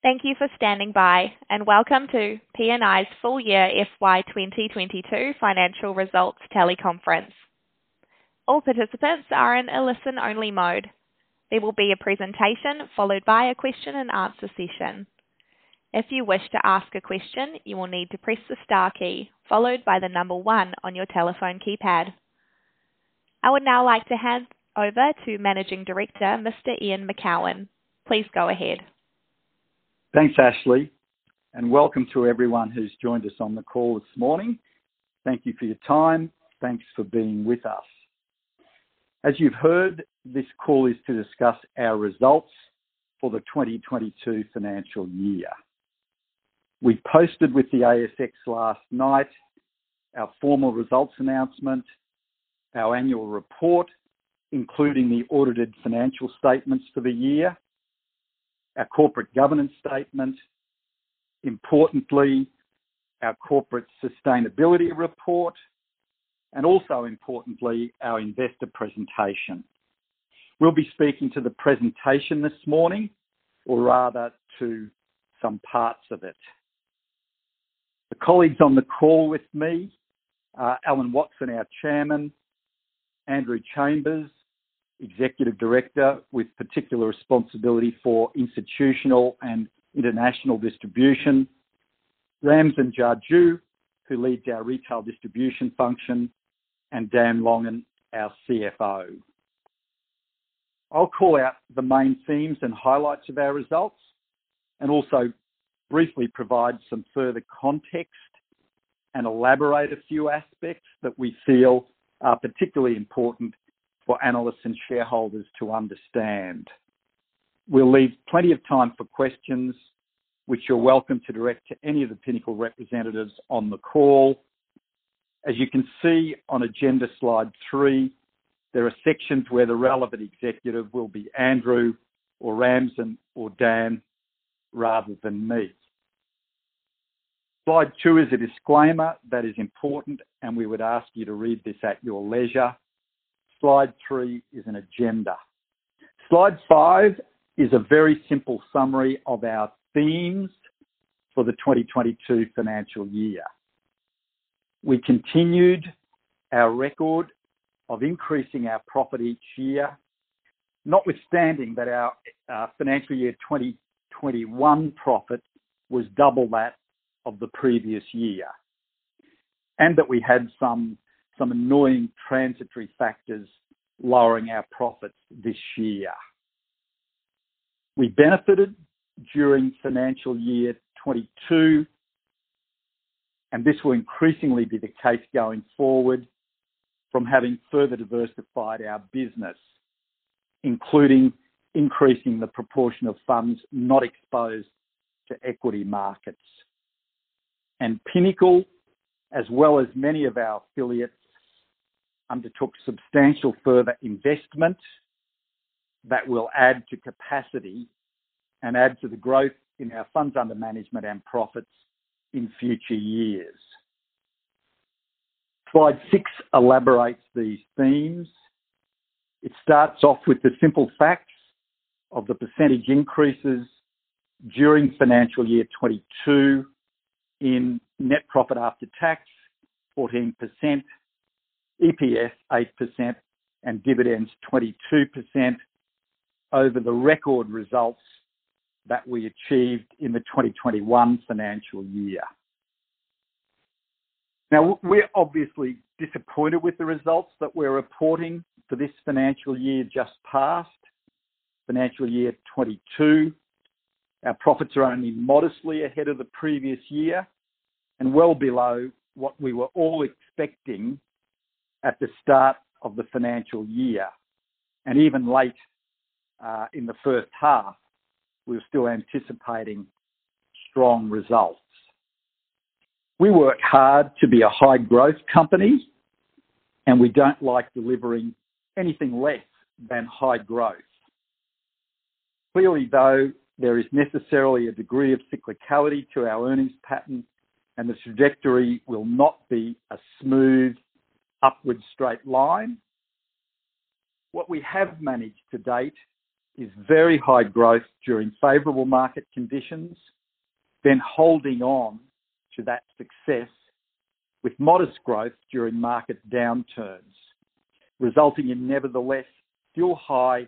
Thank you for standing by, and welcome to PNI's full year FY 2022 financial results teleconference. All participants are in a listen-only mode. There will be a presentation followed by a question and answer session. If you wish to ask a question, you will need to press the star key followed by the number one on your telephone keypad. I would now like to hand over to Managing Director, Mr. Ian Macoun. Please go ahead. Thanks, Ashley, and welcome to everyone who's joined us on the call this morning. Thank you for your time. Thanks for being with us. As you've heard, this call is to discuss our results for the 2022 financial year. We posted with the ASX last night our formal results announcement, our annual report, including the audited financial statements for the year, our corporate governance statement, importantly, our corporate sustainability report, and also importantly, our investor presentation. We'll be speaking to the presentation this morning, or rather to some parts of it. The colleagues on the call with me are Alan Watson, our Chairman, Andrew Chambers, Executive Director with particular responsibility for institutional and international distribution, Ramsin Jajoo, who leads our retail distribution function, and Dan Longan, our CFO. I'll call out the main themes and highlights of our results and also briefly provide some further context and elaborate a few aspects that we feel are particularly important for analysts and shareholders to understand. We'll leave plenty of time for questions, which you're welcome to direct to any of the Pinnacle representatives on the call. As you can see on agenda slide three, there are sections where the relevant executive will be Andrew or Ramsin or Dan rather than me. Slide two is a disclaimer that is important, and we would ask you to read this at your leisure. Slide three is an agenda. Slide five is a very simple summary of our themes for the 2022 financial year. We continued our record of increasing our profit each year, notwithstanding that our uh, financial year 2021 profit was double that of the previous year, and that we had some annoying transitory factors lowering our profits this year. We benefited during financial year 2022, and this will increasingly be the case going forward from having further diversified our business, including increasing the proportion of funds not exposed to equity markets. And Pinnacle, as well as many of our affiliates, undertook substantial further investment that will add to capacity and add to the growth in our funds under management and profits in future years. Slide six elaborates these themes. It starts off with the simple facts of the percentage increases during financial year 2022 in net profit after tax, 14%, EPS 8%, and dividends 22% over the record results that we achieved in the 2021 financial year. Now, we're obviously disappointed with the results that we're reporting for this financial year just passed, financial year 2022. Our profits are only modestly ahead of the previous year and well below what we were all expecting at the start of the financial year. And even late uh, in the first half, we were still anticipating strong results. We work hard to be a high-growth company, and we don't like delivering anything less than high growth. Clearly, though, there is necessarily a degree of cyclicality to our earnings pattern, and the trajectory will not be a smooth upward straight line. What we have managed to date is very high growth during favorable market conditions, then holding on to that success with modest growth during market downturns, resulting in nevertheless still high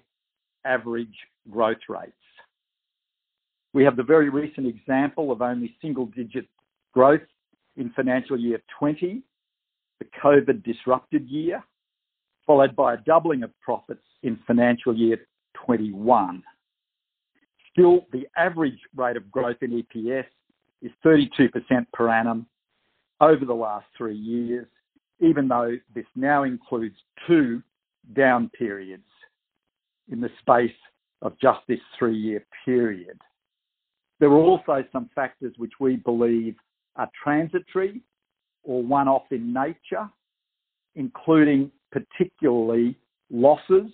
average growth rates. We have the very recent example of only single-digit growth in financial year 2020, the COVID disrupted year, followed by a doubling of profits in financial year 2021. Still, the average rate of growth in EPS is 32% per annum over the last three years, even though this now includes two down periods in the space of just this three-year period. There are also some factors which we believe are transitory or one-off in nature, including particularly losses,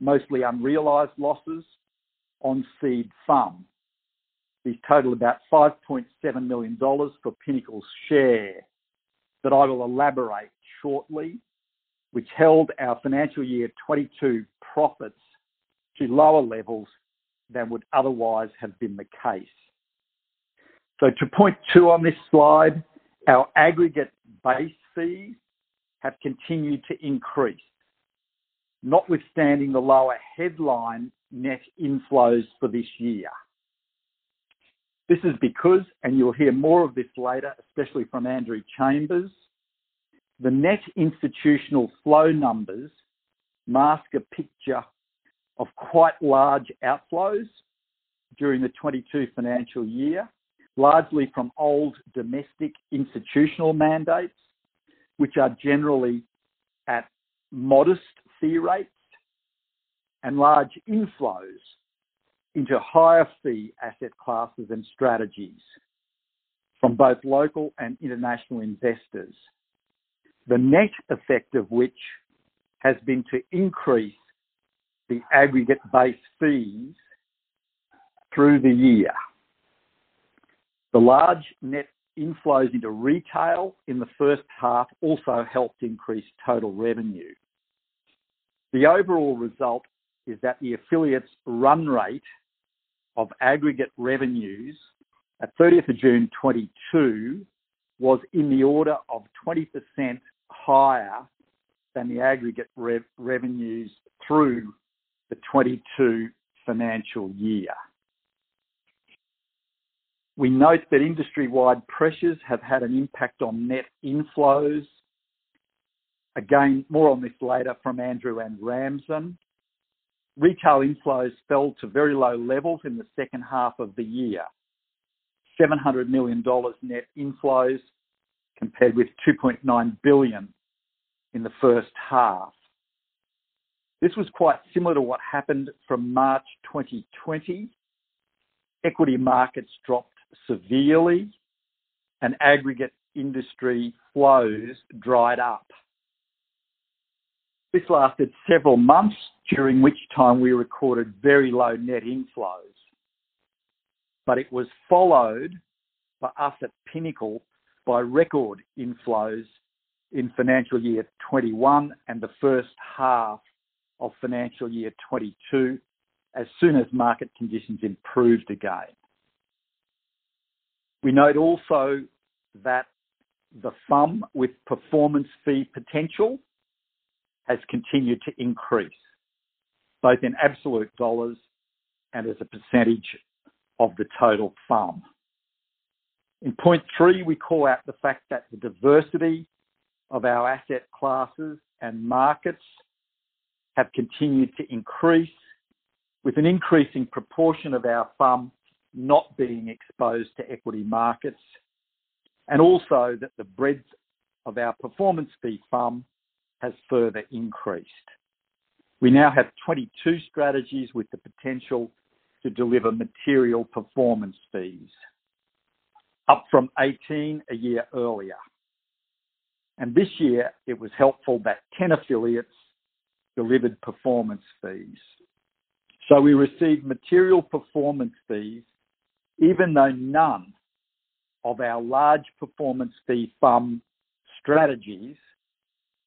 mostly unrealized losses on seed FUM. These total about 5.7 million dollars for Pinnacle's share that I will elaborate shortly, which held our financial year 22 profits to lower levels than would otherwise have been the case. So to point two on this slide, our aggregate base fees have continued to increase, notwithstanding the lower headline net inflows for this year. This is because, and you'll hear more of this later, especially from Andrew Chambers, the net institutional flow numbers mask a picture of quite large outflows during the 2022 financial year, largely from old domestic institutional mandates, which are generally at modest fee rates and large inflows into higher fee asset classes and strategies from both local and international investors. The net effect of which has been to increase the aggregate base fees through the year. The large net inflows into retail in the first half also helped increase total revenue. The overall result is that the affiliates' run rate of aggregate revenues at 30th of June 2022 was in the order of 20% higher than the aggregate revenues through the 2022 financial year. We note that industry-wide pressures have had an impact on net inflows. Again, more on this later from Andrew and Ramsin. Retail inflows fell to very low levels in the second half of the year. 700 million dollars net inflows compared with 2.9 billion in the first half. This was quite similar to what happened from March 2020. Equity markets dropped severely and aggregate industry flows dried up. This lasted several months, during which time we recorded very low net inflows. But it was followed for us at Pinnacle by record inflows in financial year 21 and the first half of financial year 22 as soon as market conditions improved again. We note also that the FUM with performance fee potential has continued to increase, both in absolute dollars and as a percentage of the total FUM. In point three, we call out the fact that the diversity of our asset classes and markets have continued to increase, with an increasing proportion of our FUM not being exposed to equity markets, and also that the breadth of our performance fee FUM has further increased. We now have 22 strategies with the potential to deliver material performance fees, up from 18 a year earlier. And This year it was helpful that 10 affiliates delivered performance fees. So We received material performance fees even though none of our large performance fee FUM strategies,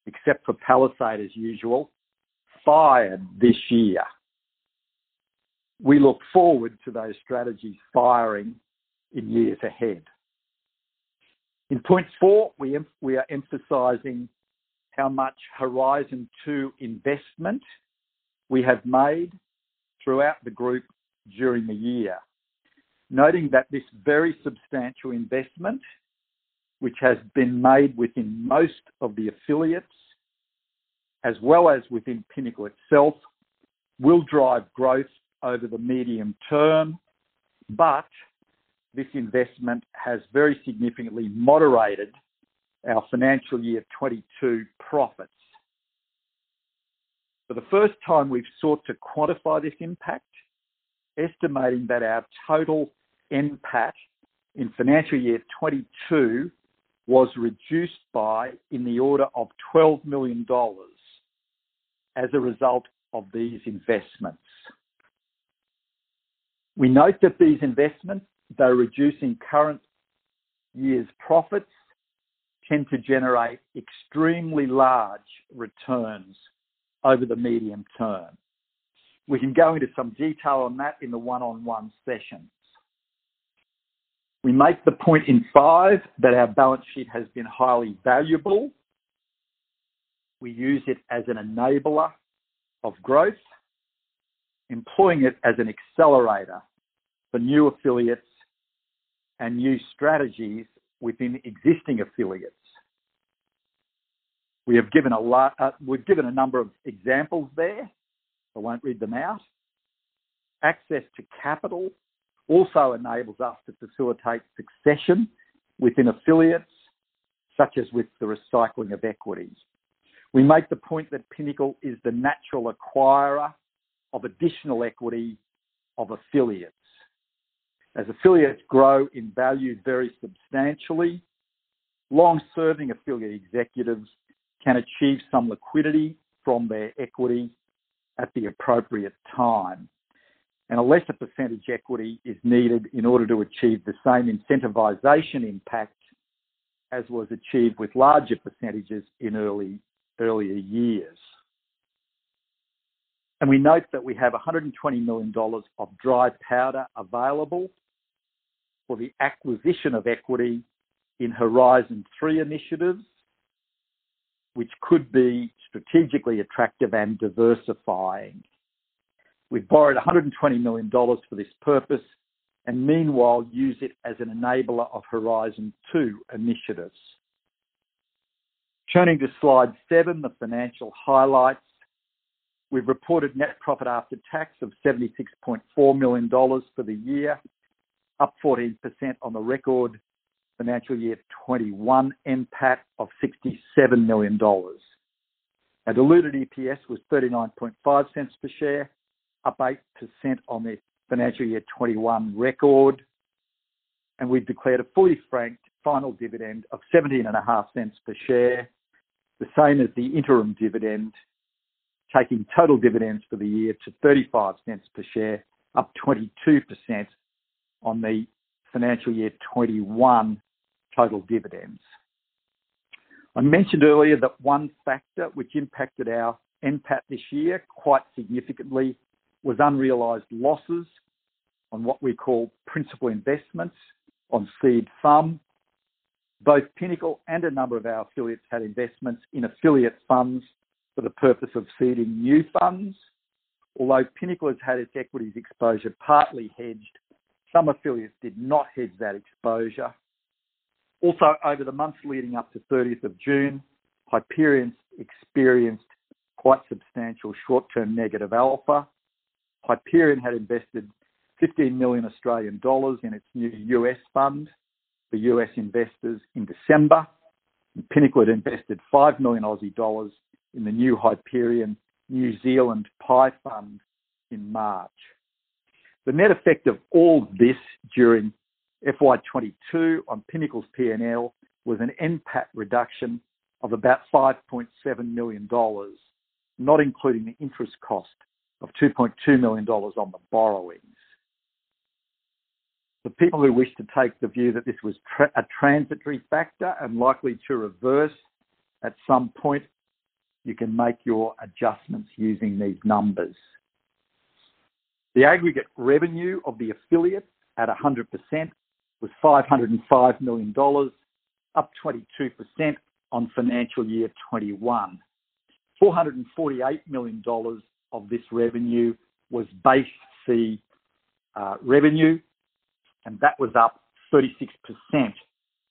except for Palisade as usual, fired this year. we look forward to those strategies firing in years ahead. In point four, we are emphasizing how much Horizon 2 investment we have made throughout the group during the year. Noting that this very substantial investment, which has been made within most of the affiliates, as well as within Pinnacle itself, will drive growth over the medium term, but this investment has very significantly moderated our financial year 2022 profits. For the first time, we've sought to quantify this impact, estimating that our total NPAT in financial year 2022 was reduced by in the order of 12 million dollars as a result of these investments. We note that these investments, though reducing current year's profits, tend to generate extremely large returns over the medium term. We can go into some detail on that in the one-on-one sessions. We make the point in five that our balance sheet has been highly valuable. We use it as an enabler of growth, employing it as an accelerator for new affiliates and new strategies within existing affiliates. We've given a uh, we've given a number of examples there. I won't read them out. Access to capital also enables us to facilitate succession within affiliates, such as with the recycling of equities. We make the point that Pinnacle is the natural acquirer of additional equity of affiliates. As affiliates grow in value very substantially, long-serving affiliate executives can achieve some liquidity from their equity at the appropriate time, and a lesser percentage equity is needed in order to achieve the same incentivization impact as was achieved with larger percentages in early, earlier years. And we note that we have 120 million dollars of dry powder available for the acquisition of equity in Horizon 3 initiatives, which could be strategically attractive and diversifying. We've borrowed 120 million dollars for this purpose and meanwhile use it as an enabler of Horizon 2 initiatives. Turning to slide seven, the financial highlights. We've reported net profit after tax of 76.4 million dollars for the year, up 14% on the record financial year 2021 NPAT of 67 million dollars. Our diluted EPS was 0.395 per share, up 8% on the financial year 2021 record. And we've declared a fully franked final dividend of 0.175 per share, the same as the interim dividend, taking total dividends for the year to 0.35 per share, up 22% on the financial year 2021 total dividends. I mentioned earlier that one factor which impacted our NPAT this year quite significantly was unrealized losses on what we call principal investments on seed FUM. Both Pinnacle and a number of our affiliates had investments in affiliate funds for the purpose of seeding new funds. Although Pinnacle has had its equities exposure partly hedged, some affiliates did not hedge that exposure. Also, over the months leading up to 30th of June, Hyperion experienced quite substantial short-term negative alpha. Hyperion had invested 15 million Australian dollars in its new U.S. fund for U.S. investors in December. And Pinnacle had invested 5 million Aussie dollars in the new Hyperion New Zealand PIE fund in March. The net effect of all this during FY22 on Pinnacle's P&L was an NPAT reduction of about 5.7 million dollars, not including the interest cost of 2.2 million dollars on the borrowings. For people who wish to take the view that this was a transitory factor and likely to reverse at some point, you can make your adjustments using these numbers. The aggregate revenue of the affiliates at 100% was $505 million, up 22% on financial year 21. $448 million of this revenue was base fee uh, revenue, and that was up 36%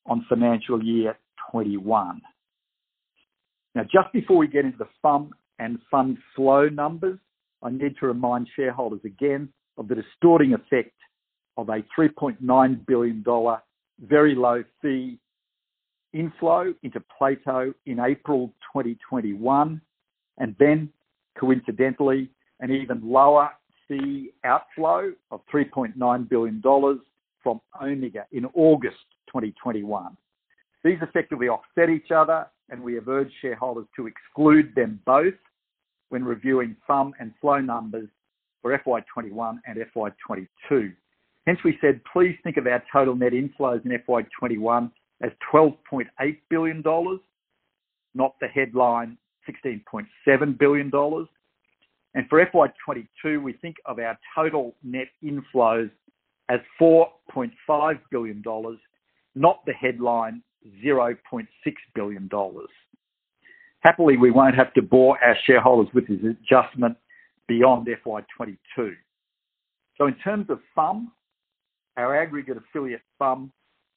on financial year 21. Now, just before we get into the FUM and fund flow numbers, I need to remind shareholders again of the distorting effect of a $3.9 billion very low fee inflow into Plato in April 2021, and then coincidentally, an even lower fee outflow of $3.9 billion from Omega in August 2021. These effectively offset each other, and we have urged shareholders to exclude them both when reviewing FUM and flow numbers for FY 2021 and FY 2022. Hence, we said, please think of our total net inflows in FY 2021 as $12.8 billion, not the headline $16.7 billion. And for FY 22 we think of our total net inflows as $4.5 billion, not the headline $0.6 billion. Happily, we won't have to bore our shareholders with this adjustment beyond FY 22 So In terms of FUM, our aggregate affiliate FUM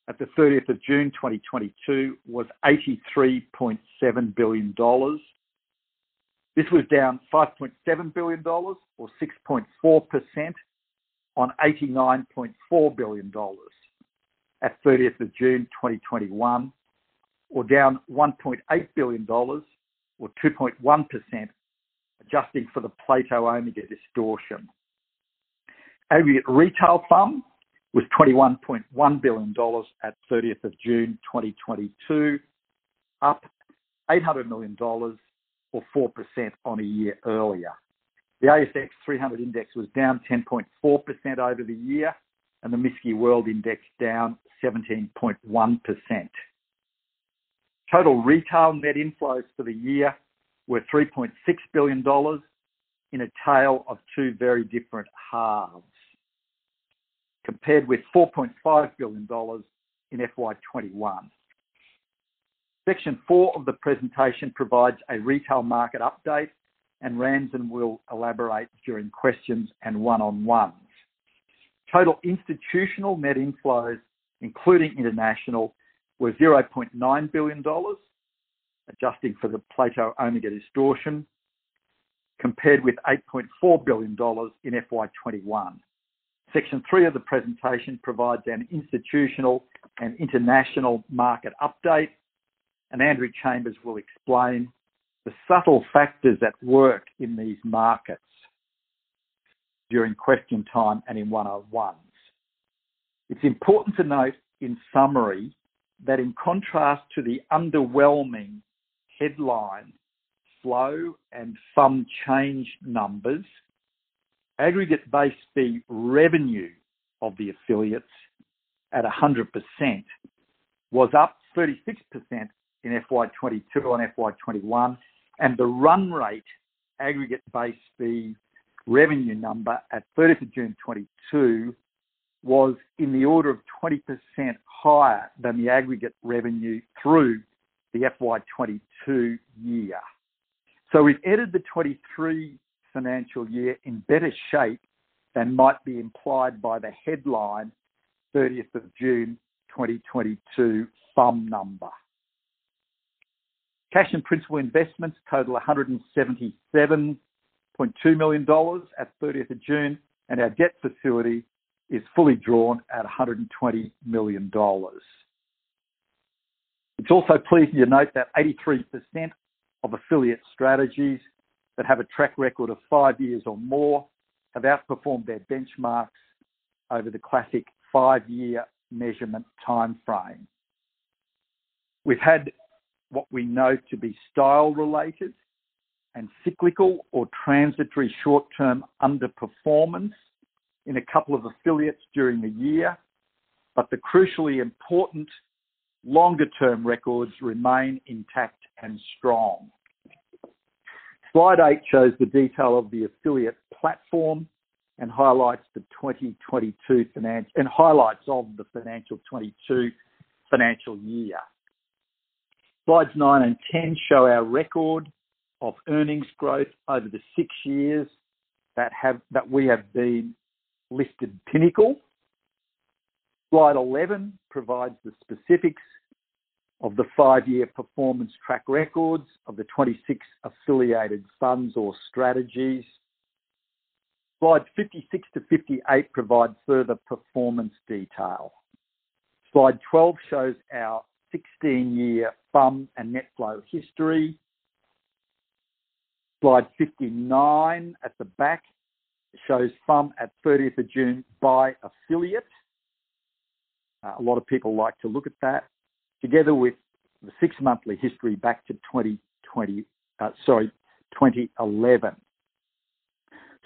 at the 30th of June 2022 was $83.7 billion. This was down $5.7 billion or 6.4% on $89.4 billion at 30th of June 2021, or down $1.8 billion or 2.1%, adjusting for the Plato Omega distortion. Aggregate retail FUM was $21.1 billion at 30th of June 2022, up $800 million or 4% on a year earlier. The ASX 300 index was down 10.4% over the year, and the MSCI World Index down 17.1%. Total retail net inflows for the year were $3.6 billion in a tale of two very different halves, compared with $4.5 billion in FY 2021. Section four of the presentation provides a retail market update, and Ramsin will elaborate during questions and one-on-ones. Total institutional net inflows, including international, were $0.9 billion, adjusting for the Plato Omega distortion, compared with $8.4 billion in FY 21. Section three of the presentation provides an institutional and international market update, and Andrew Chambers will explain the subtle factors at work in these markets during question time and in one-on-ones. It's important to note in summary that in contrast to the underwhelming headline flow and FUM change numbers, aggregate base fee revenue of the affiliates at 100% was up 36% in FY 22 on FY 21, and the run rate aggregate base fee revenue number at 30th of June 2022 was in the order of 20% higher than the aggregate revenue through the FY 22 year. So we've entered the 2023 financial year in better shape than might be implied by the headline 30th of June 2022 FUM number. Cash and principal investments total $177.2 million at 30th of June, and our debt facility is fully drawn at $120 million. It's also pleasing to note that 83% of affiliate strategies that have a track record of five years or more have outperformed their benchmarks over the classic five-year measurement timeframe. We've had what we know to be style-related and cyclical or transitory short-term underperformance in a couple of affiliates during the year, but the crucially important longer-term records remain intact and strong. Slide eight shows the detail of the affiliate platform and highlights the 2022 financial and highlights of the financial 22 financial year. Slides 9 and 10 show our record of earnings growth over the six years that we have been listed Pinnacle. Slide 11 provides the specifics of the five-year performance track records of the 26 affiliated funds or strategies. Slides 56 to 58 provide further performance detail. Slide 12 shows our 16-year FUM and net flow history. Slide 59 at the back shows FUM at 30th of June by affiliate. Uh, a lot of people like to look at that, together with the six-monthly history back to 2020, uh, sorry, 2011.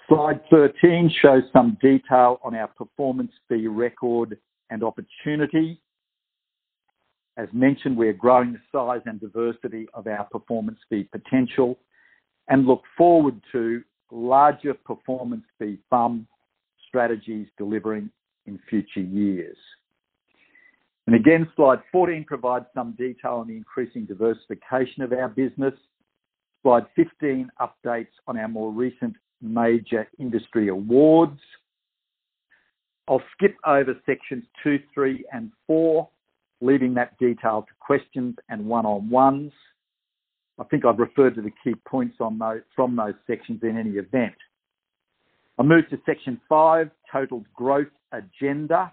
Slide 13 shows some detail on our performance fee record and opportunity. As mentioned, we are growing the size and diversity of our performance fee potential and look forward to larger performance fee FUM strategies delivering in future years. And Again, slide 14 provides some detail on the increasing diversification of our business. Slide 15 updates on our more recent major industry awards. I'll skip over sections 2, 3, and 4, leaving that detail to questions and one-on-ones. I think I've referred to the key points on those, from those sections in any event. I'll move to section 5, Total Growth Agenda.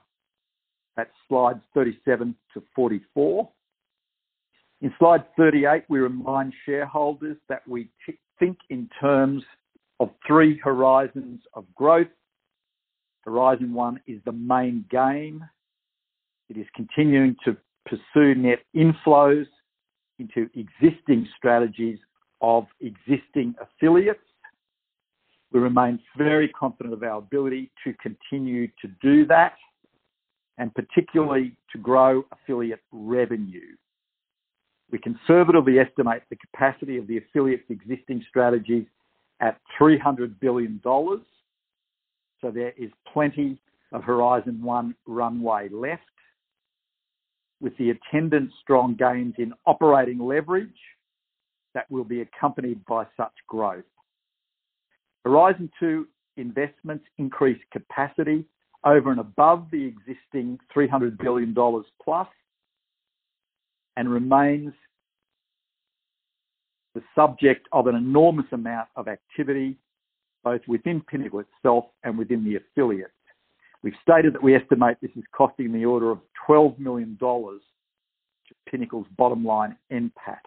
That's slides 37 to 44. In slide 38, we remind shareholders that we think in terms of three horizons of growth. Horizon 1 is the main game. It is continuing to pursue net inflows into existing strategies of existing affiliates. We remain very confident of our ability to continue to do that, and particularly to grow affiliate revenue. We conservatively estimate the capacity of the affiliates' existing strategies at 300 billion dollars, so there is plenty of Horizon 1 runway left. With the attendant strong gains in operating leverage, that will be accompanied by such growth. Horizon 2 investments increase capacity over and above the existing 300 billion dollars plus, and remains the subject of an enormous amount of activity, both within Pinnacle itself and within the affiliates. We've stated that we estimate this is costing the order of 12 million dollars to Pinnacle's bottom line NPAT.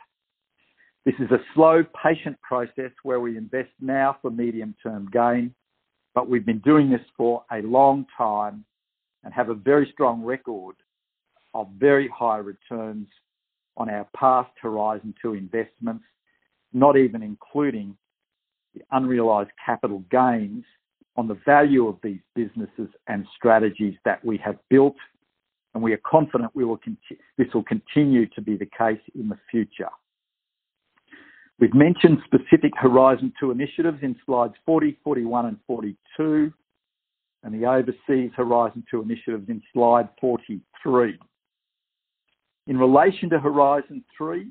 This is a slow, patient process where we invest now for medium-term gain, but we've been doing this for a long time and have a very strong record of very high returns on our past Horizon 2 investments, not even including the unrealized capital gains on the value of these businesses and strategies that we have built, and we are confident this will continue to be the case in the future. We've mentioned specific Horizon 2 initiatives in slides 40, 41, and 42, and the overseas Horizon 2 initiatives in slide 43. In relation to Horizon 3,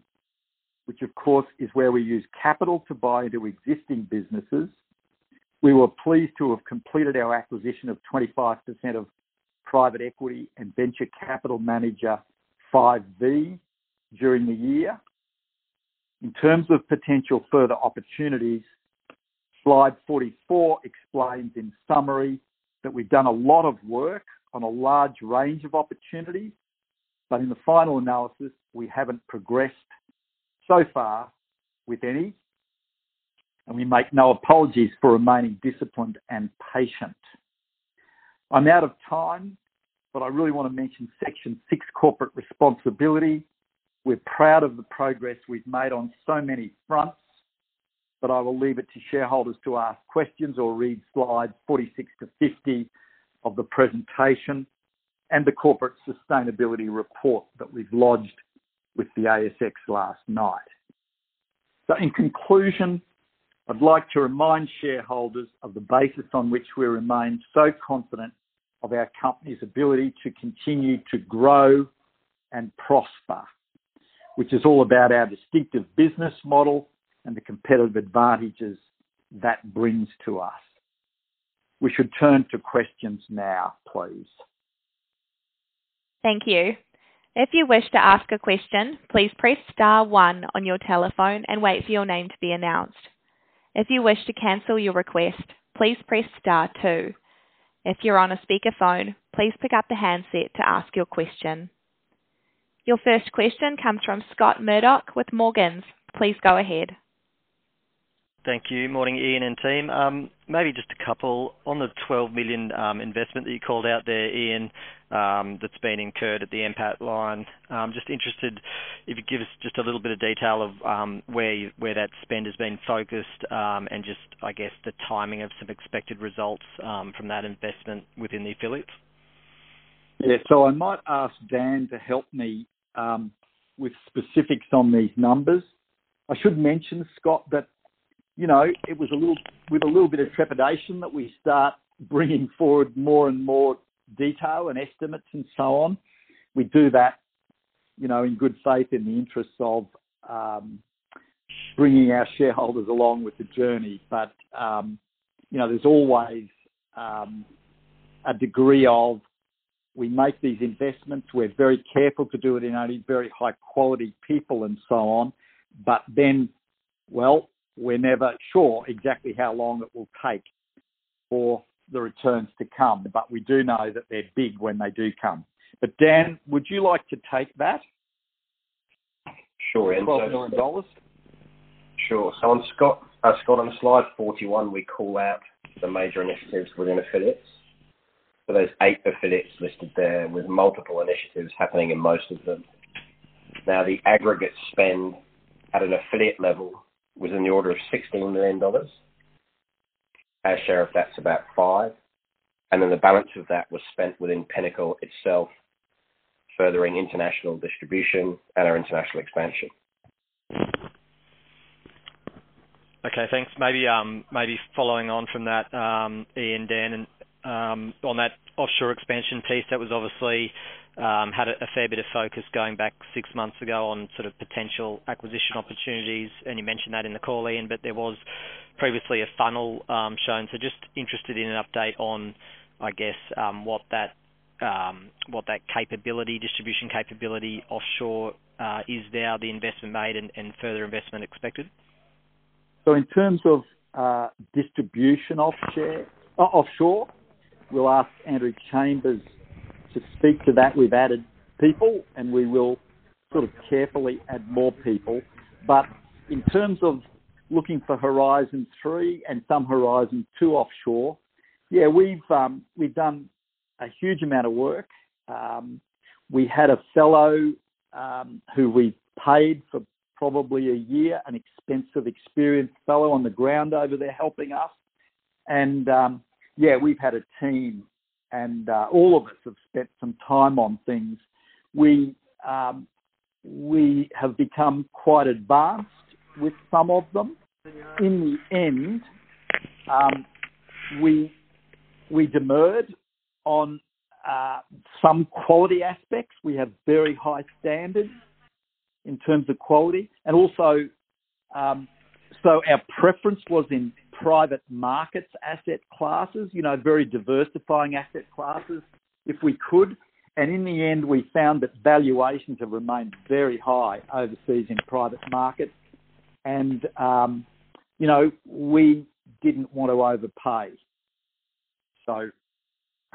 which of course, is where we use capital to buy into existing businesses, we were pleased to have completed our acquisition of 25% of private equity and venture capital manager Five V during the year. In terms of potential further opportunities, slide 44 explains in summary that we've done a lot of work on a large range of opportunities, but in the final analysis, we haven't progressed so far with any, and we make no apologies for remaining disciplined and patient. I'm out of time, but I really want to mention section 6, Corporate Responsibility. We're proud of the progress we've made on so many fronts, but I will leave it to shareholders to ask questions or read slides 46 to 50 of the presentation and the corporate sustainability report that we've lodged with the ASX last night. So in conclusion, I'd like to remind shareholders of the basis on which we remain so confident of our company's ability to continue to grow and prosper, which is all about our distinctive business model and the competitive advantages that brings to us. We should turn to questions now, please. Thank you. If you wish to ask a question, please press star one on your telephone and wait for your name to be announced. If you wish to cancel your request, please press star two. If you're on a speakerphone, please pick up the handset to ask your question. Your first question comes from Scott Murdoch with Morgans. Please go ahead. Thank you. Morning, Ian and team. Um, maybe just a couple. On the 12 million um, investment that you called out there, Ian, um, that's been incurred at the NPAT line. Just interested if you could give us just a little bit of detail of um where where that spend has been focused, and just, I guess, the timing of some expected results from that investment within the affiliates. Yeah. So I might ask Dan to help me with specifics on these numbers. I should mention, Scott, that it was a little with a little bit of trepidation that we start bringing forward more and more detail and estimates and so on. We do that you know, in good faith in the interests of um, bringing our shareholders along with the journey. But um, you know, there's always um, a degree of, we make these investments, we're very careful to do it in only very high-quality people and so on. But then, well, we're never sure exactly how long it will take for the returns to come. But we do know that they're big when they do come. But Dan, would you like to take that? Sure. 12 million dollars. Sure. So on Scott, uh, Scott, on slide 41, we call out the major initiatives within affiliates. So there's eight affiliates listed there with multiple initiatives happening in most of them. Now the aggregate spend at an affiliate level was in the order of 16 million dollars. Our share of that's about five. And then The balance of that was spent within Pinnacle itself, furthering international distribution and our international expansion. Okay, thanks. Maybe um maybe following on from that, Ian, Dan, Um, on that offshore expansion piece, that was obviously um, had a fair bit of focus going back six months ago on sort of potential acquisition opportunities, and you mentioned that in the call, Ian, but there was previously a funnel um, shown. So just interested in an update on, I guess, what that capability, distribution capability offshore uh, is now, the investment made and further investment expected. So in terms of uh, distribution uh, offshore, we'll ask Andrew Chambers to speak to that. We've added people, and we will sort of carefully add more people. But in terms of looking for Horizon 3 and some Horizon 2 offshore, yeah, we've um, we've done a huge amount of work. Um, we had a fellow um, who we paid for probably a year, an expensive, experienced fellow on the ground over there helping us. Yeah, we've had a team, and uh, all of us have spent some time on things. We um, we have become quite advanced with some of them. In the end, um, we we demurred on uh, some quality aspects. We have very high standards in terms of quality. And also, um, so our preference was in private markets asset classes, you know, very diversifying asset classes if we could. And in the end, we found that valuations have remained very high overseas in private markets. And, um, you know, we didn't want to overpay. So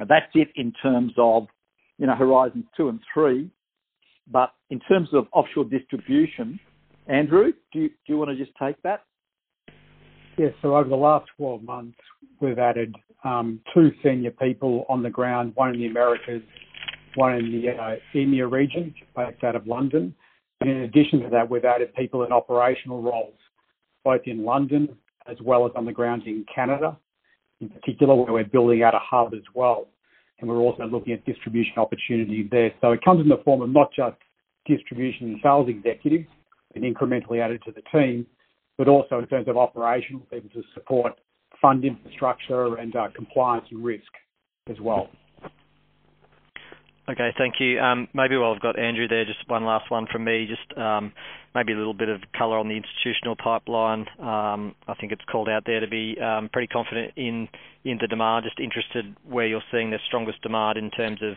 that's it in terms of you know, Horizons 2 and 3. But In terms of offshore distribution, Andrew, do you, do you want to just take that? Yes. So over the last 12 months, we've added um, two senior people on the ground, one in the Americas, one in the uh, EMEA region, based out of London. And In addition to that, we've added people in operational roles, both in London as well as on the ground in Canada, in particular, where we're building out a hub as well. And we're also looking at distribution opportunities there. So it comes in the form of not just distribution and sales executives being incrementally added to the team, but also in terms of operational people to support fund infrastructure and uh, compliance and risk as well. Okay, thank you. Um, maybe while I've got Andrew there, just one last one from me. Just um, maybe a little bit of color on the institutional pipeline. Um, I think it's called out there to be pretty confident in in the demand. Just interested where you're seeing the strongest demand in terms of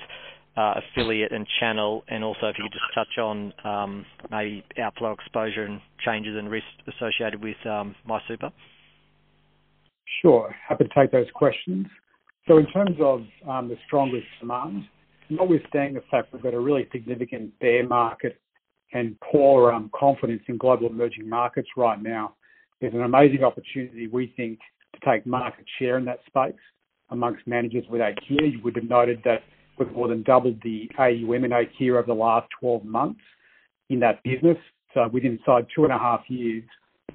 Uh, affiliate and channel, and also if you could just touch on um, maybe outflow exposure and changes in risk associated with um, MySuper. Sure. Happy to take those questions. So in terms of um, the strongest demand, notwithstanding the fact we've got a really significant bear market and poor um, confidence in global emerging markets right now, there's an amazing opportunity, we think, to take market share in that space amongst managers with Aikya. You would have noted that we've more than doubled the AUM in Aikya over the last 12 months in that business. So within inside two and a half years,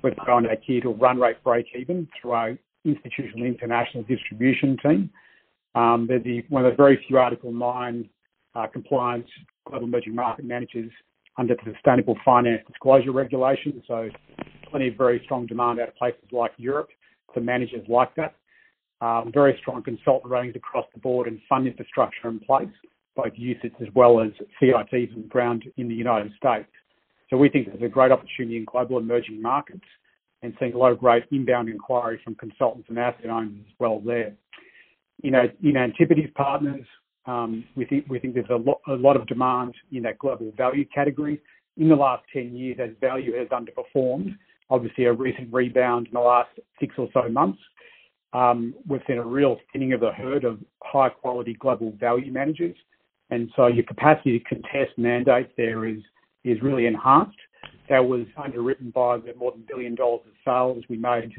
we've grown Aikya to run rate break even through our institutional international distribution team. Um, they're the, one of the very few Article 9 uh, compliance global emerging market managers under the Sustainable Finance Disclosure Regulation. So plenty of very strong demand out of places like Europe for managers like that. Um, very strong consultant ratings across the board and fund infrastructure in place, both UCITS as well as CITs on the ground in the United States. So we think there's a great opportunity in global emerging markets and seeing a lot of great inbound inquiry from consultants and asset owners as well there you know, in Antipodes Partners, um, we think we think there's a lot a lot of demand in that global value category. In the last 10 years, as value has underperformed, obviously a recent rebound in the last six or so months, um, we've a real thinning of the herd of high quality global value managers. And so your capacity to contest mandates there is is really enhanced. That was underwritten by the more than $1 billion of sales we made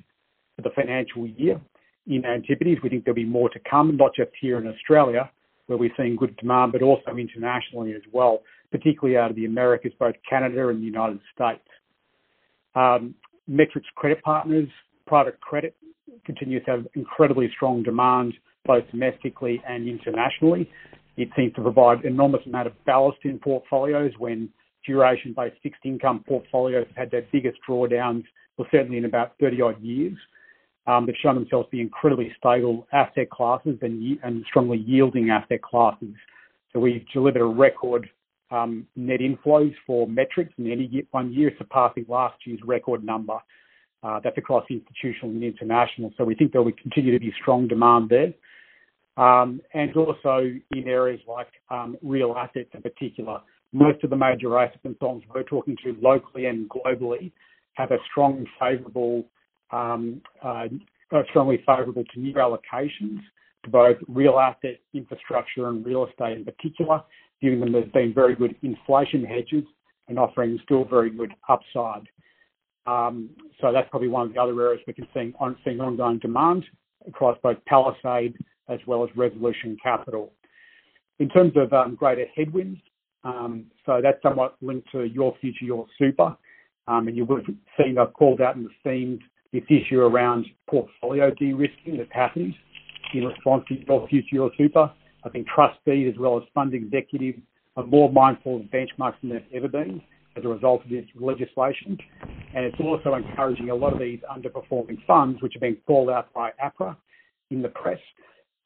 for the financial year in Antipodes. We think there'll be more to come, not just here in Australia, where we're seeing good demand, but also internationally as well, particularly out of the Americas, both Canada and the United States. Um, Metrics Credit Partners, private credit continues to have incredibly strong demand, both domestically and internationally. It seems to provide enormous amount of ballast in portfolios when duration-based fixed income portfolios have had their biggest drawdowns, well, certainly in about 30 odd years. Um, they've shown themselves to be incredibly stable asset classes and, and strongly yielding asset classes. So we've delivered a record um, net inflows for metrics in any one year, surpassing last year's record number. Uh, that's across institutional and international. So we think there will continue to be strong demand there. Um, and also in areas like um, real assets in particular. Most of the major asset consultants we're talking to locally and globally have a strong favourable um, uh, strongly favorable to new allocations to both real asset infrastructure and real estate in particular, viewing them there's been very good inflation hedges and offering still very good upside. Um, so that's probably one of the other areas we can see ongoing demand across both Palisade as well as Resolution Capital. In terms of um, greater headwinds, um, so that's somewhat linked to Your Future, Your Super. And you would have seen I've called out in the themes this issue around portfolio de-risking that's happened in response to Your Future, Your Super. I think trustees as well as fund executives are more mindful of benchmarks than they've ever been as a result of this legislation. And it's also encouraging a lot of these underperforming funds, which are being called out by APRA in the press,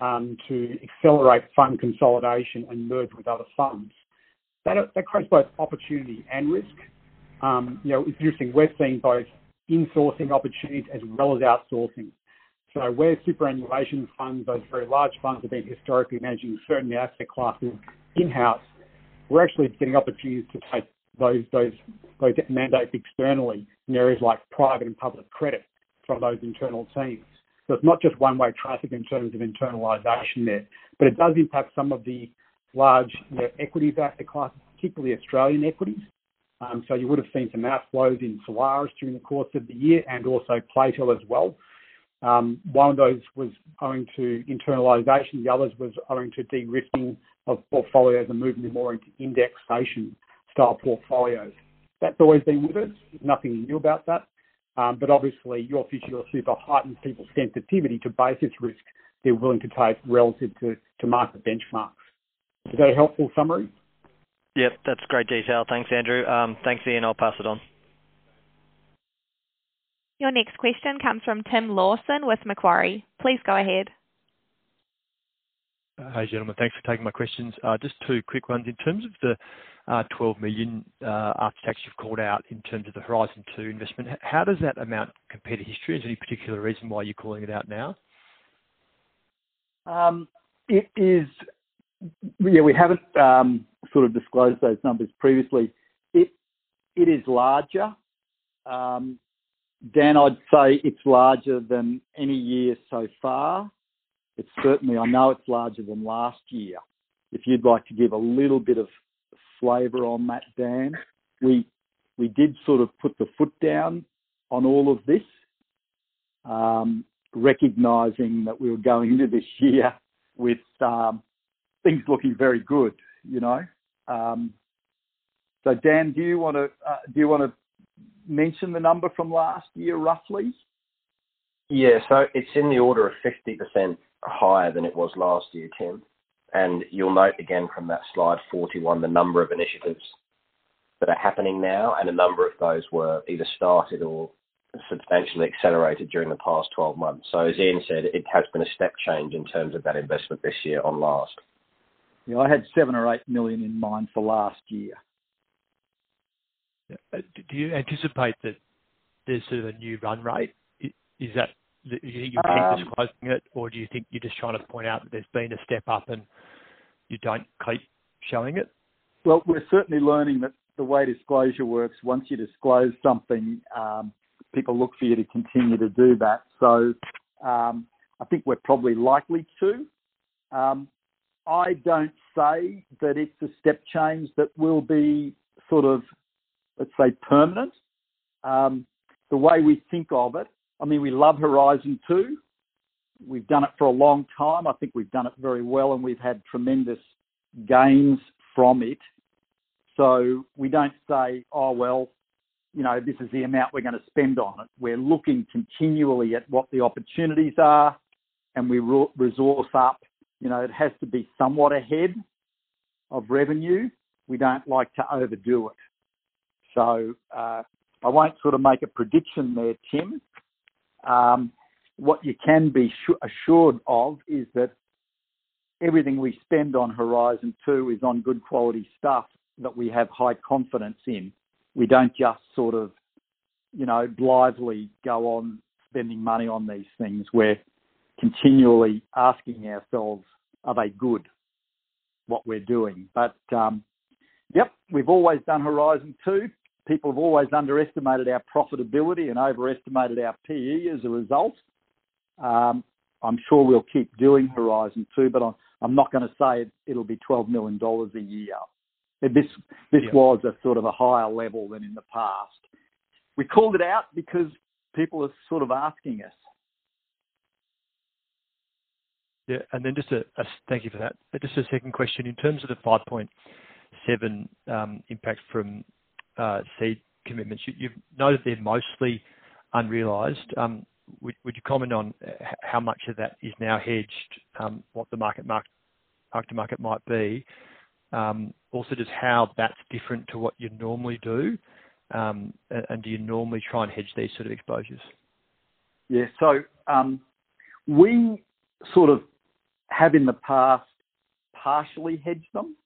um, to accelerate fund consolidation and merge with other funds. That, that creates both opportunity and risk. Um, you know, it's interesting. We're seeing both insourcing opportunities as well as outsourcing. So where superannuation funds, those very large funds, have been historically managing certain asset classes in-house, we're actually getting opportunities to take those those those mandates externally in areas like private and public credit from those internal teams. So it's not just one-way traffic in terms of internalisation there, but it does impact some of the large you know, equities asset classes, particularly Australian equities, um, so you would have seen some outflows in Solaris during the course of the year and also Plato as well. Um, one of those was owing to internalisation, the others was owing to de-risking of portfolios and moving more into indexation style portfolios. That's always been with us. Nothing new about that. Um, but obviously, your future, your super heightens people's sensitivity to basis risk they're willing to take relative to, to market benchmarks. Is that a helpful summary? Yep, that's great detail. Thanks, Andrew. Um, thanks, Ian. I'll pass it on. Your next question comes from Tim Lawson with Macquarie. Please go ahead. Hi, gentlemen. Thanks for taking my questions. Just two quick ones. In terms of the Uh, 12 million uh, after tax you've called out in terms of the Horizon 2 investment, how does that amount compare to history? Is there any particular reason why you're calling it out now? Um, it is. Yeah, we haven't um, sort of disclosed those numbers previously. It it is larger. Um, Dan, I'd say it's larger than any year so far. It's certainly. I know it's larger than last year. If you'd like to give a little bit of flavor on that, Dan. We we did sort of put the foot down on all of this, um, recognizing that we were going into this year with um, things looking very good, you know. Um, so Dan, do you wanna uh, do you want to mention the number from last year, roughly? Yeah. So it's in the order of 50% higher than it was last year, Tim. And you'll note again from that slide 41, the number of initiatives that are happening now, and a number of those were either started or substantially accelerated during the past 12 months. So as Ian said, it has been a step change in terms of that investment this year on last. Yeah, I had seven or 8 million in mind for last year. Uh, do you anticipate that there's sort of a new run rate? Is that you keep um, disclosing it, or do you think you're just trying to point out that there's been a step up and you don't keep showing it? Well, we're certainly learning that the way disclosure works, once you disclose something, um, people look for you to continue to do that. So um, I think we're probably likely to. Um, I don't say that it's a step change that will be sort of, let's say, permanent. The way we think of it, I mean, we love Horizon 2. We've done it for a long time. I think we've done it very well, and we've had tremendous gains from it. So we don't say, "Oh, well, you know, this is the amount we're gonna spend on it." We're looking continually at what the opportunities are, and we resource up. You know, it has to be somewhat ahead of revenue. We don't like to overdo it. So uh, I won't sort of make a prediction there, Tim. What you can be assured of is that everything we spend on Horizon 2 is on good quality stuff that we have high confidence in. We don't just sort of, you know, blithely go on spending money on these things. We're continually asking ourselves, are they good, what we're doing? But um, yep, we've always done Horizon 2. People have always underestimated our profitability and overestimated our PE as a result. Um, I'm sure we'll keep doing Horizon 2, but I'm not gonna say it'll be 12 million dollars a year. This this was a sort of a higher level than in the past. We called it out because people are sort of asking us. Yeah. And then just a, a thank you for that. But Just a second question. In terms of the 5.7 um, impact from Uh, seed commitments, you've noted they're mostly unrealized. Um, would you comment on how much of that is now hedged, um, what the mark-to-market might be? Um, also just how that's different to what you normally do, and do you normally try and hedge these sort of exposures? Yeah. So um we sort of have in the past partially hedged them.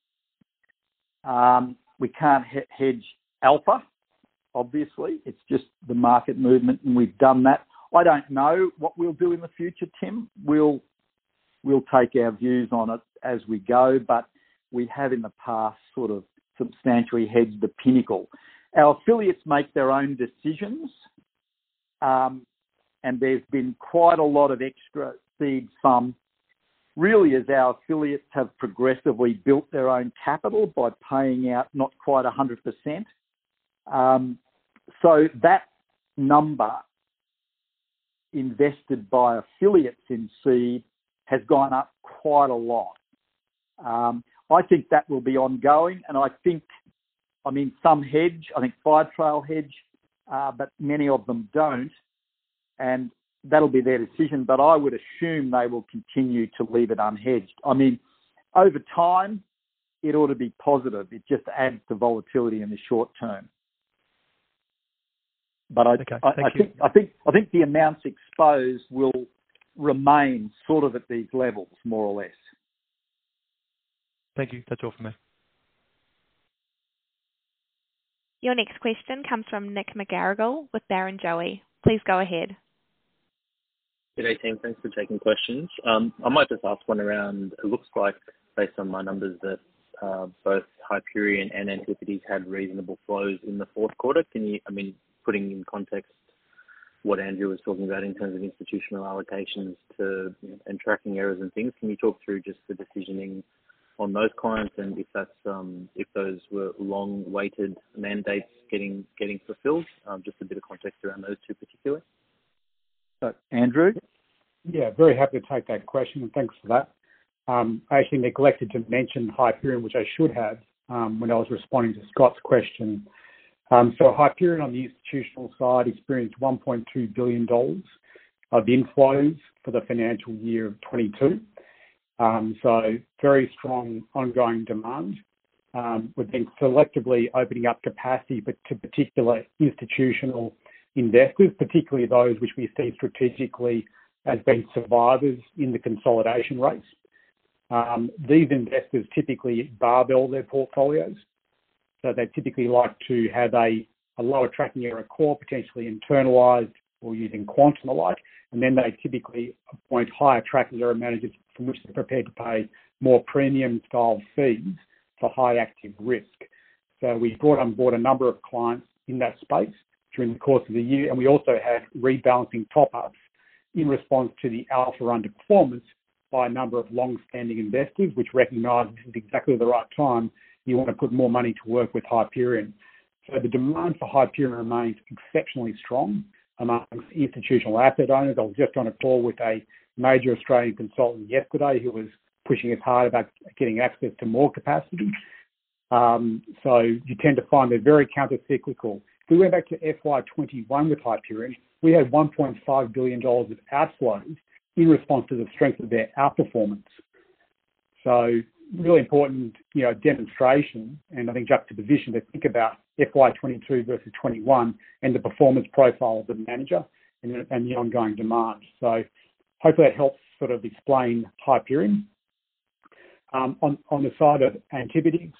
We can't hedge alpha, obviously. It's just the market movement, and we've done that. I don't know what we'll do in the future, Tim. We'll we'll take our views on it as we go, but we have in the past sort of substantially hedged the Pinnacle. Our affiliates make their own decisions, um, and there's been quite a lot of extra seed FUM, really as our affiliates have progressively built their own capital by paying out not quite 100%. Um, that number invested by affiliates in seed has gone up quite a lot. Um, I think that will be ongoing, and I think, I mean, some hedge, I think Firetrail hedge, uh, but many of them don't, and that'll be their decision. But I would assume they will continue to leave it unhedged. I mean, over time, it ought to be positive. It just adds to volatility in the short term. But I, Okay, I, thank I you. think I think I think the amounts exposed will remain sort of at these levels, more or less. Thank you. That's all from me. Your next question comes from Nick McGarrigle with Barrenjoey. Please go ahead. Good day, team. Thanks for taking questions. Um, I might just ask one around, it looks like based on my numbers that uh, both Hyperion and Antipodes had reasonable flows in the fourth quarter. Can you, I mean, putting in context what Andrew was talking about in terms of institutional allocations to, you know, and tracking errors and things, can you talk through just the decisioning on those clients and if that's, um, if those were long-weighted mandates getting getting fulfilled? Um, Just a bit of context around those two particularly. So, Andrew, Yeah, very happy to take that question, and thanks for that. Um, I actually neglected to mention Hyperion, which I should have, um, when I was responding to Scott's question. Um, So Hyperion, on the institutional side, experienced 1.2 billion dollars of inflows for the financial year of 22. Um, So very strong ongoing demand. Um, We've been selectively opening up capacity, but to particular institutional investors, particularly those which we see strategically as being survivors in the consolidation race. Um, These investors typically barbell their portfolios, so they typically like to have a a lower tracking error core, potentially internalized or using quant and the like, and then they typically appoint higher tracking error managers from which they're prepared to pay more premium style fees for high active risk. So we brought on board a number of clients in that space during the course of the year, and we also had rebalancing top-ups in response to the alpha underperformance by a number of long-standing investors, which recognise this is exactly the right time you want to put more money to work with Hyperion. So the demand for Hyperion remains exceptionally strong amongst institutional asset owners. I was just on a call with a major Australian consultant yesterday who was pushing us hard about getting access to more capacity. Um, so you tend to find they're very counter-cyclical. If we went back to FY21 with Hyperion, we had 1.5 billion dollars of outflows in response to the strength of their outperformance. So really important, you know, demonstration and I think juxtaposition to think about FY22 versus 21 and the performance profile of the manager and, and the ongoing demand. So hopefully that helps sort of explain Hyperion. Um, on, on the side of Antipodes,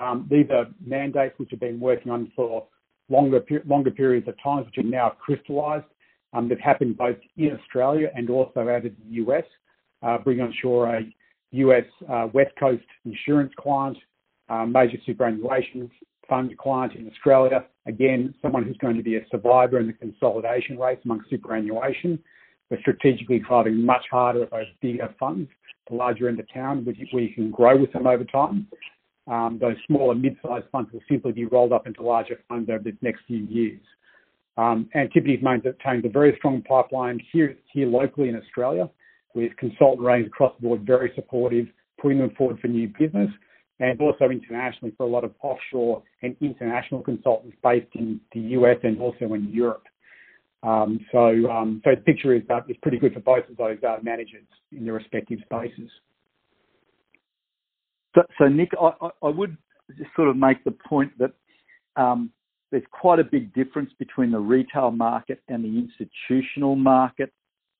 um, these are mandates which have been working on for longer longer periods of time, which are now crystallised. Um, they've happened both in Australia and also out of the US, uh, bringing on shore a US uh, West Coast insurance client, uh, major superannuation fund client in Australia. Again, someone who's going to be a survivor in the consolidation race amongst superannuation. We're strategically driving much harder at those bigger funds, the larger end of town, where you can grow with them over time. Um, those smaller mid-sized funds will simply be rolled up into larger funds over the next few years. Um, Antipodes maintains a very strong pipeline here, here locally in Australia, with consultant ratings across the board very supportive, putting them forward for new business, and also internationally for a lot of offshore and international consultants based in the US and also in Europe. Um, so, um, so the picture is, uh, is pretty good for both of those uh, managers in their respective spaces. So, so Nick, I, I, I would just sort of make the point that um, there's quite a big difference between the retail market and the institutional market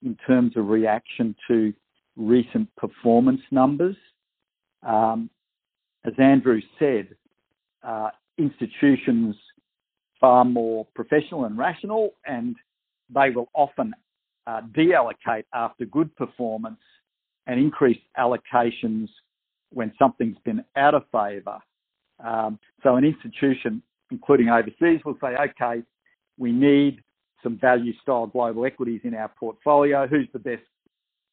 in terms of reaction to recent performance numbers. Um, as Andrew said, uh, institutions far more professional and rational, and they will often uh, deallocate after good performance and increase allocations when something's been out of favour. Um, so an institution, including overseas, will say, okay, we need some value style global equities in our portfolio. Who's the best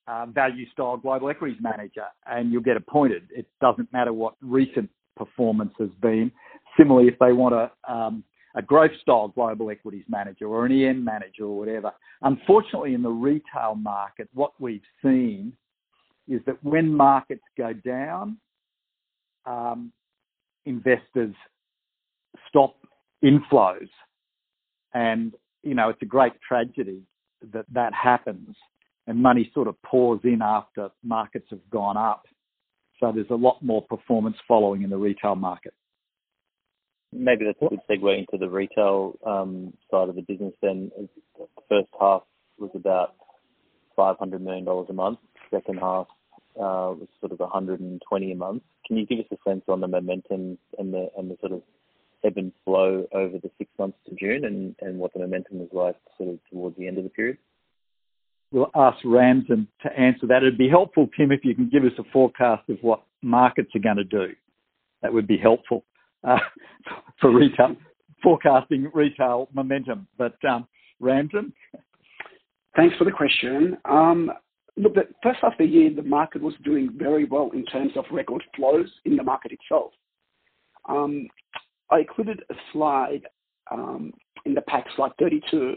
uh, value style global equities manager? And you'll get appointed. It doesn't matter what recent performance has been. Similarly, if they want a, um, a growth style global equities manager or an EM manager or whatever. Unfortunately, in the retail market, what we've seen is that when markets go down, um, investors stop inflows. And, you know, it's a great tragedy that that happens and money sort of pours in after markets have gone up. So there's a lot more performance following in the retail market. maybe that's a good segue into the retail um, side of the business then. The first half was about 500 million dollars a month. Second half uh, was sort of 120 a month. Can you give us a sense on the momentum and the, and the sort of ebb and flow over the six months to June and and what the momentum was like sort of towards the end of the period? We'll ask Ramsin to answer that. It'd be helpful, Tim, if you can give us a forecast of what markets are gonna do. That would be helpful uh, for retail, forecasting retail momentum. Um, Ramsin? Thanks for the question. Um, look, the first half of the year, the market was doing very well in terms of record flows in the market itself. Um, I included a slide um, in the pack, slide 32,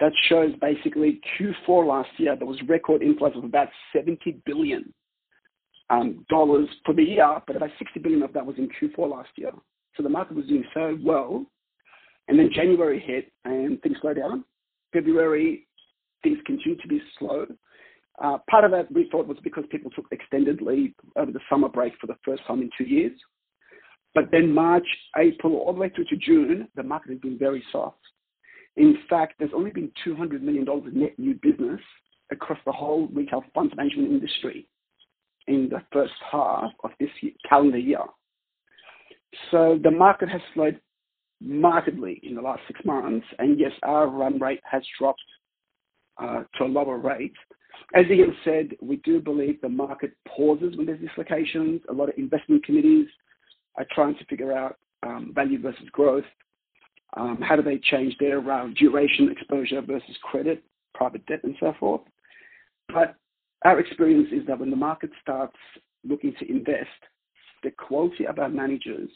that shows basically Q4 last year, there was record inflows of about 70 billion dollars for the year, but about 60 billion of that was in Q4 last year. So the market was doing so well, and then January hit and things slowed down. February, things continued to be slow. Uh, Part of that we thought was because people took extended leave over the summer break for the first time in two years. March, April, all the way through to June, the market has been very soft. In fact, there's only been 200 million dollars of net new business across the whole retail funds management industry in the first half of this calendar year. So the market has slowed markedly in the last six months, and yes, our run rate has dropped uh, to a lower rate. As Ian said, we do believe the market pauses when there's dislocations. A lot of investment committees are trying to figure out um, value versus growth. Um, how do they change their duration exposure versus credit, private debt, and so forth. But our experience is that when the market starts looking to invest, the quality of our managers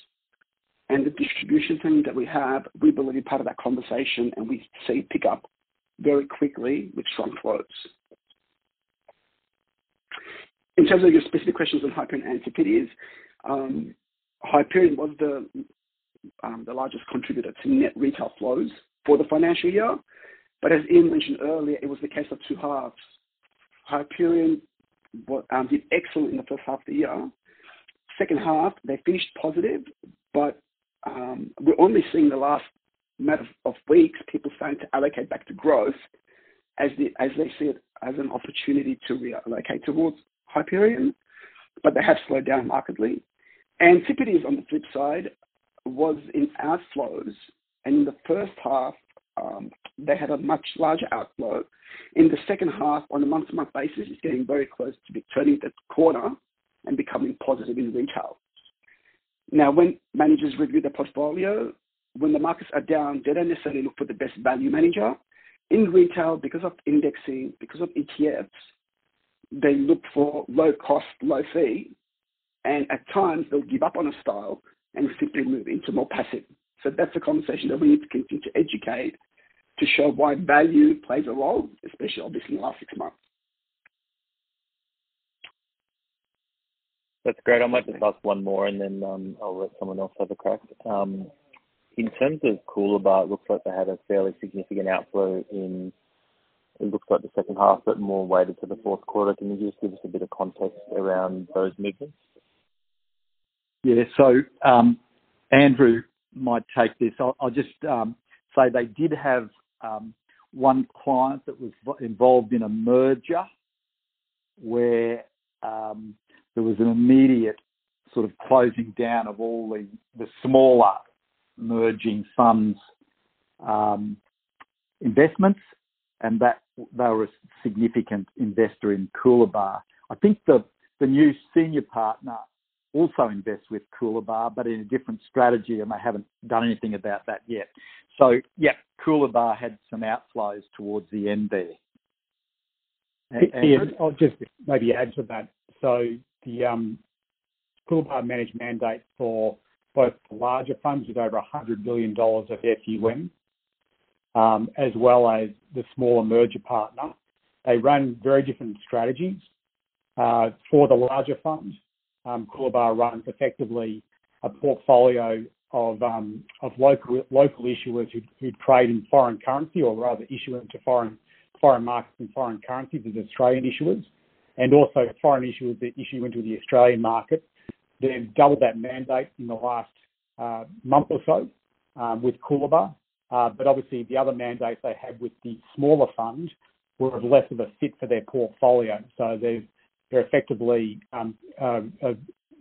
and the distribution team that we have, we believe are part of that conversation, and we see pick up very quickly with strong flows. In terms of your specific questions on Hyperion Antipodes, um, Hyperion was the um, the largest contributor to net retail flows for the financial year. But as Ian mentioned earlier, it was the case of two halves. Hyperion um, did excellent in the first half of the year. Second half, they finished positive, but um, we're only seeing the last matter of weeks, people starting to allocate back to growth as, the, as they see it as an opportunity to reallocate towards Hyperion, but they have slowed down markedly. Antipodes, on the flip side, was in outflows, and in the first half, um, they had a much larger outflow. In the second half, on a month-to-month basis, it's getting very close to turning the corner and becoming positive in retail. Now, when managers review their portfolio, when the markets are down, they don't necessarily look for the best value manager. In retail, because of indexing, because of ETFs, they look for low cost, low fee, and at times they'll give up on a style and simply move into more passive. So that's a conversation that we need to continue to educate to show why value plays a role, especially obviously in the last six months. That's great. I might just ask one more, and then um, I'll let someone else have a crack. Um, in terms of Coolabah, it looks like they had a fairly significant outflow in, it looks like the second half, but more weighted to the fourth quarter. Can you just give us a bit of context around those movements? Yeah. So um, Andrew might take this. I'll just um, say they did have um, one client that was involved in a merger where um there was an immediate sort of closing down of all the the smaller merging funds um investments, and that they were a significant investor in Coolabah. I think the the new senior partner also invest with Coolabah, but in a different strategy, and they haven't done anything about that yet. So, yeah, Coolabah had some outflows towards the end there. Ian, I'll just maybe add to that. So the um, Coolabah managed mandate for both the larger funds with over 100 billion dollars of FUM, as well as the smaller merger partner. They run very different strategies. Uh, for the larger funds, Coolabah runs effectively a portfolio of um, of local local issuers who who trade in foreign currency or rather issue into foreign foreign markets and foreign currencies as Australian issuers, and also foreign issuers that issue into the Australian market. They've doubled that mandate in the last uh, month or so um, with Coolabah. Uh, but obviously the other mandates they had with the smaller fund were of less of a fit for their portfolio. They're effectively um, uh,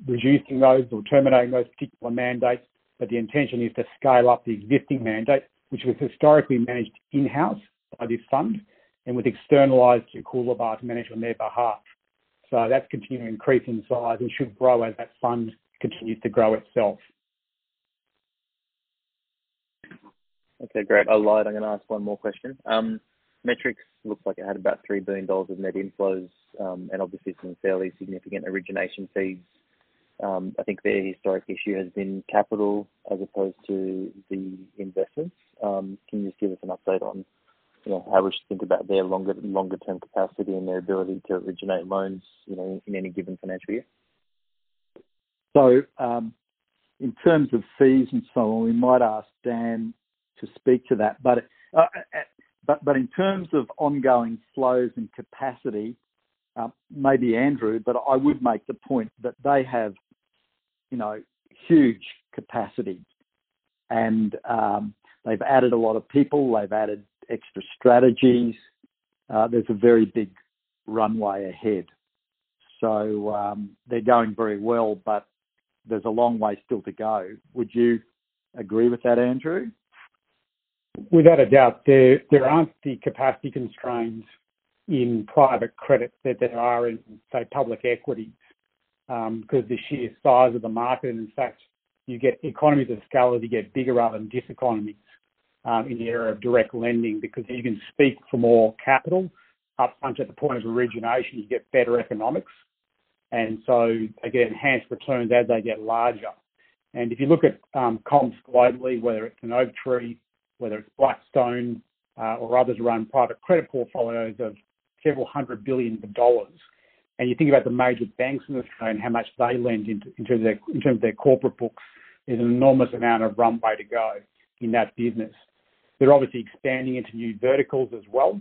reducing those or terminating those particular mandates. But the intention is to scale up the existing mandate, which was historically managed in-house by this fund and was externalized to Coolabah to manage on their behalf. So that's continuing to increase in size and should grow as that fund continues to grow itself. Okay, great. I lied. I'm gonna ask one more question. Um, Metrics looks like it had about 3 billion dollars of net inflows, um, and obviously some fairly significant origination fees. Um, I think their historic issue has been capital as opposed to the investments. Um, can you just give us an update on, you know, how we should think about their longer longer term capacity and their ability to originate loans, you know, in any given financial year? So, in terms of fees and so on, we might ask Dan to speak to that. Uh, But but in terms of ongoing flows and capacity, uh, maybe Andrew, but I would make the point that they have, you know, huge capacity and um they've added a lot of people, they've added extra strategies. Uh there's a very big runway ahead. So um they're going very well, but there's a long way still to go. Would you agree with that, Andrew? Without a doubt. There there aren't the capacity constraints in private credit that there are in, say, public equities, um, because the sheer size of the market, and in fact, you get economies of scale as you get bigger rather than diseconomies, um, in the area of direct lending, because you can speak for more capital upfront at the point of origination, you get better economics. And so they get enhanced returns as they get larger. And if you look at um, comps globally, whether it's an Oaktree, whether it's Blackstone, uh, or others around private credit portfolios of several hundred billion dollars, and you think about the major banks in Australia and how much they lend into their in terms of their corporate books, there's an enormous amount of runway to go in that business. They're obviously expanding into new verticals as well,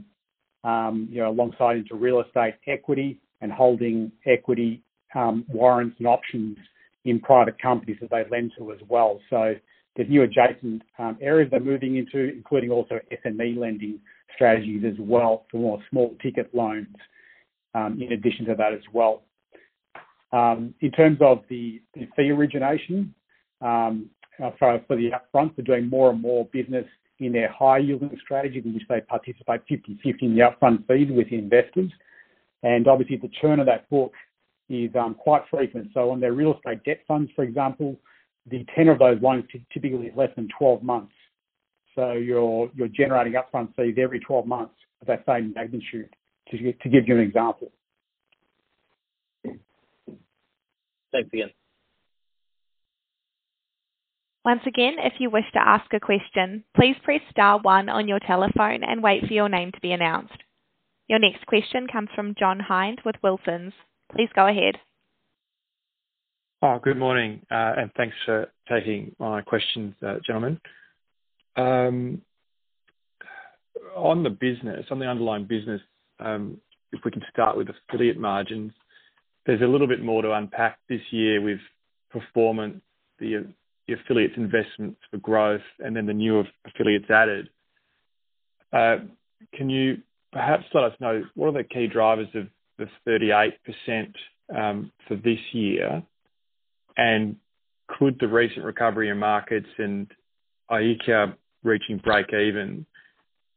um, you know, alongside into real estate equity and holding equity, um, warrants and options in private companies that they lend to as well. There's new adjacent um, areas they're moving into, including also SME lending strategies as well for more small ticket loans, um, in addition to that as well. Um, in terms of the fee origination, uh, for the upfront, they're doing more and more business in their high yielding strategy in which they participate 50/50 in the upfront fees with the investors. And obviously the churn of that book is quite frequent. So on their real estate debt funds, for example, the tenure of those loans typically is less than 12 months. So you're you're generating upfront fees every 12 months of that same magnitude, to give you an example. Thanks again. Once again, if you wish to ask a question, please press star one on your telephone and wait for your name to be announced. Your next question comes from John Hynd with Wilsons. Please go ahead. Oh, good morning, uh, and thanks for taking my questions, uh, gentlemen. Um, on the business, on the underlying business, um, if we can start with affiliate margins, there's a little bit more to unpack this year with performance, the affiliates investments for growth and then the new affiliates added. Uh, can you perhaps let us know what are the key drivers of the 38% um, for this year? And could the recent recovery in markets and Aikya reaching break even,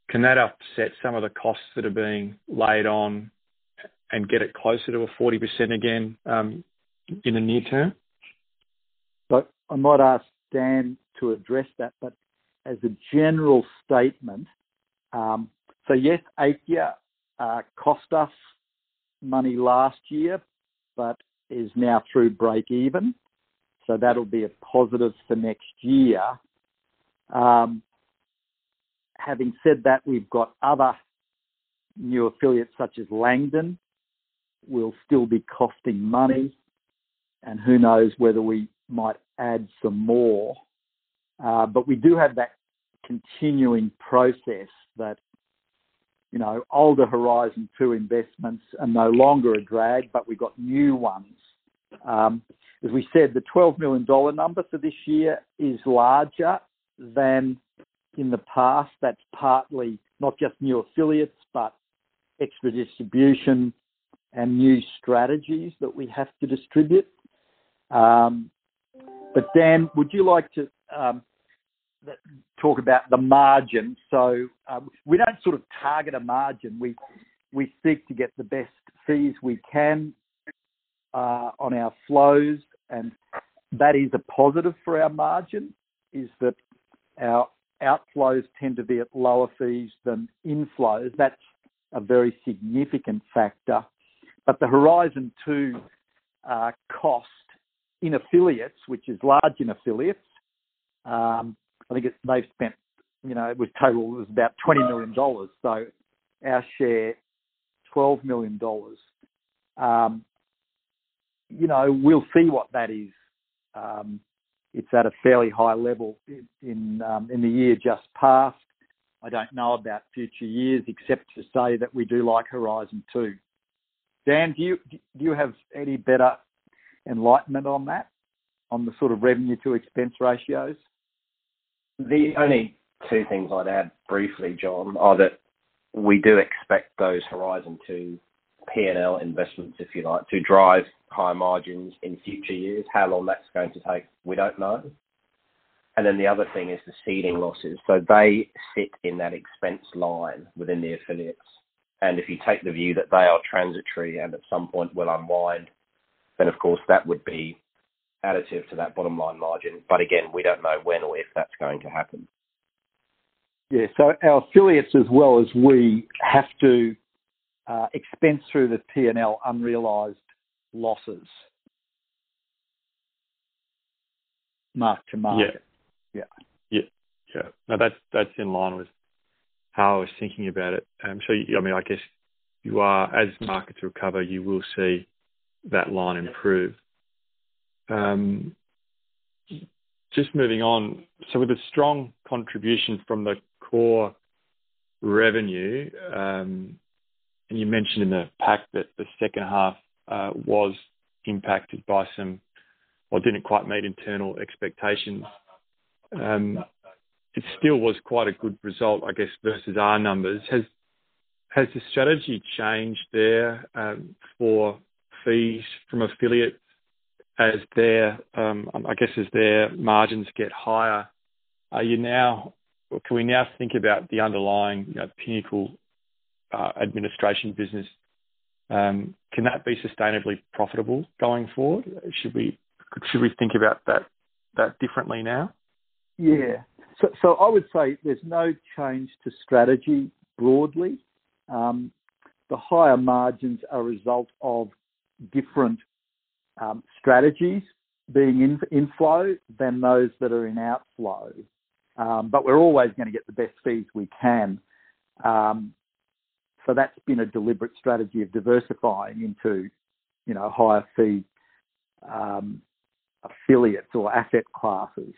can that offset some of the costs that are being laid on and get it closer to a 40% again in the near term? But I might ask Dan to address that, but as a general statement, um, so yes, Aikya cost us money last year, but is now through break even. So that'll be a positive for next year. Um, Having said that, we've got other new affiliates such as Langdon We'll still be costing money, and who knows whether we might add some more. Uh, but we do have that continuing process that, you know, older Horizon 2 investments are no longer a drag, but we've got new ones Um, as we said, the 12 million dollar number for this year is larger than in the past. That's partly not just new affiliates, but extra distribution and new strategies that we have to distribute. Um, but Dan, would you like to um, talk about the margin? So, we don't sort of target a margin. We we seek to get the best fees we can Uh, on our flows, and that is a positive for our margin, is that our outflows tend to be at lower fees than inflows. That's a very significant factor. But the Horizon 2 uh, cost in affiliates, which is large in affiliates, um, I think they've spent, you know, with total, it was about 20 million dollars. So our share, 12 million dollars. Um, You know, we'll see what that is. Um, it's at a fairly high level in in um, the year just past. I don't know about future years, except to say that we do like Horizon 2. Dan, do you do you have any better enlightenment on that, on the sort of revenue to expense ratios? The only two things I'd add briefly, John, are that we do expect those Horizon 2 P&L investments, if you like, to drive higher margins in future years. How long that's going to take, we don't know. And then the other thing is the seeding losses. So they sit in that expense line within the affiliates. And if you take the view that they are transitory and at some point will unwind, then of course that would be additive to that bottom line margin. But again, we don't know when or if that's going to happen. Yeah. So our affiliates, as well as we, have to Uh, expense through the P&L unrealized losses. Mark to market. Yeah. Yeah. Yeah. No, that's that's in line with how I was thinking about it. Um, so, I mean, I guess you are, as markets recover, you will see that line improve. Um, just moving on. So with a strong contribution from the core revenue, um, and you mentioned in the pack that the second half uh, was impacted by some or didn't quite meet internal expectations. Um, it still was quite a good result, I guess, versus our numbers. Has has the strategy changed there um, for fees from affiliates as their, um, I guess, as their margins get higher? Are you now can we now think about the underlying, you know, Pinnacle Uh, administration business? Um, can that be sustainably profitable going forward? Should we think about that differently now? Yeah. So I would say there's no change to strategy broadly. Um, the higher margins are a result of different um, strategies being in inflow than those that are in outflow. But we're always gonna get the best fees we can. So that's been a deliberate strategy of diversifying into, you know, higher fee um, affiliates or asset classes.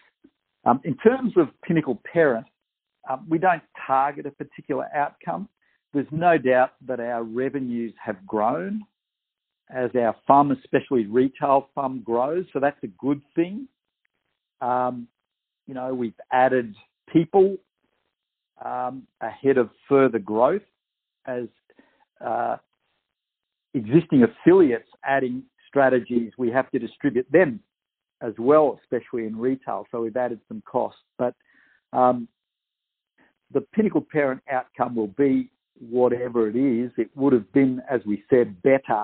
Um, In terms of Pinnacle Parent, um, we don't target a particular outcome. There's no doubt that our revenues have grown as our FUM, especially retail FUM, grows, so that's a good thing. Um, You know, we've added people um, ahead of further growth as existing affiliates adding strategies, we have to distribute them as well, especially in retail, so we've added some costs. But um, the Pinnacle Parent outcome will be whatever it is. It would have been, as we said, better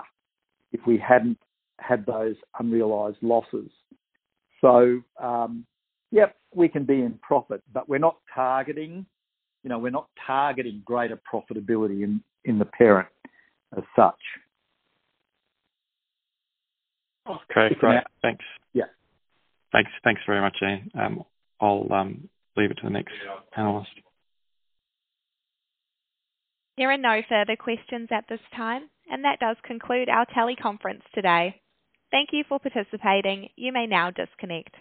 if we hadn't had those unrealized losses. So, um, yep, we can be in profit, but we're not targeting, you know, we're not targeting greater profitability in in the parent as such. Okay, great. Thanks. Yeah. Thanks. Thanks very much, Ian. I'll um, leave it to the next analyst. There are no further questions at this time, and that does conclude our teleconference today. Thank you for participating. You may now disconnect.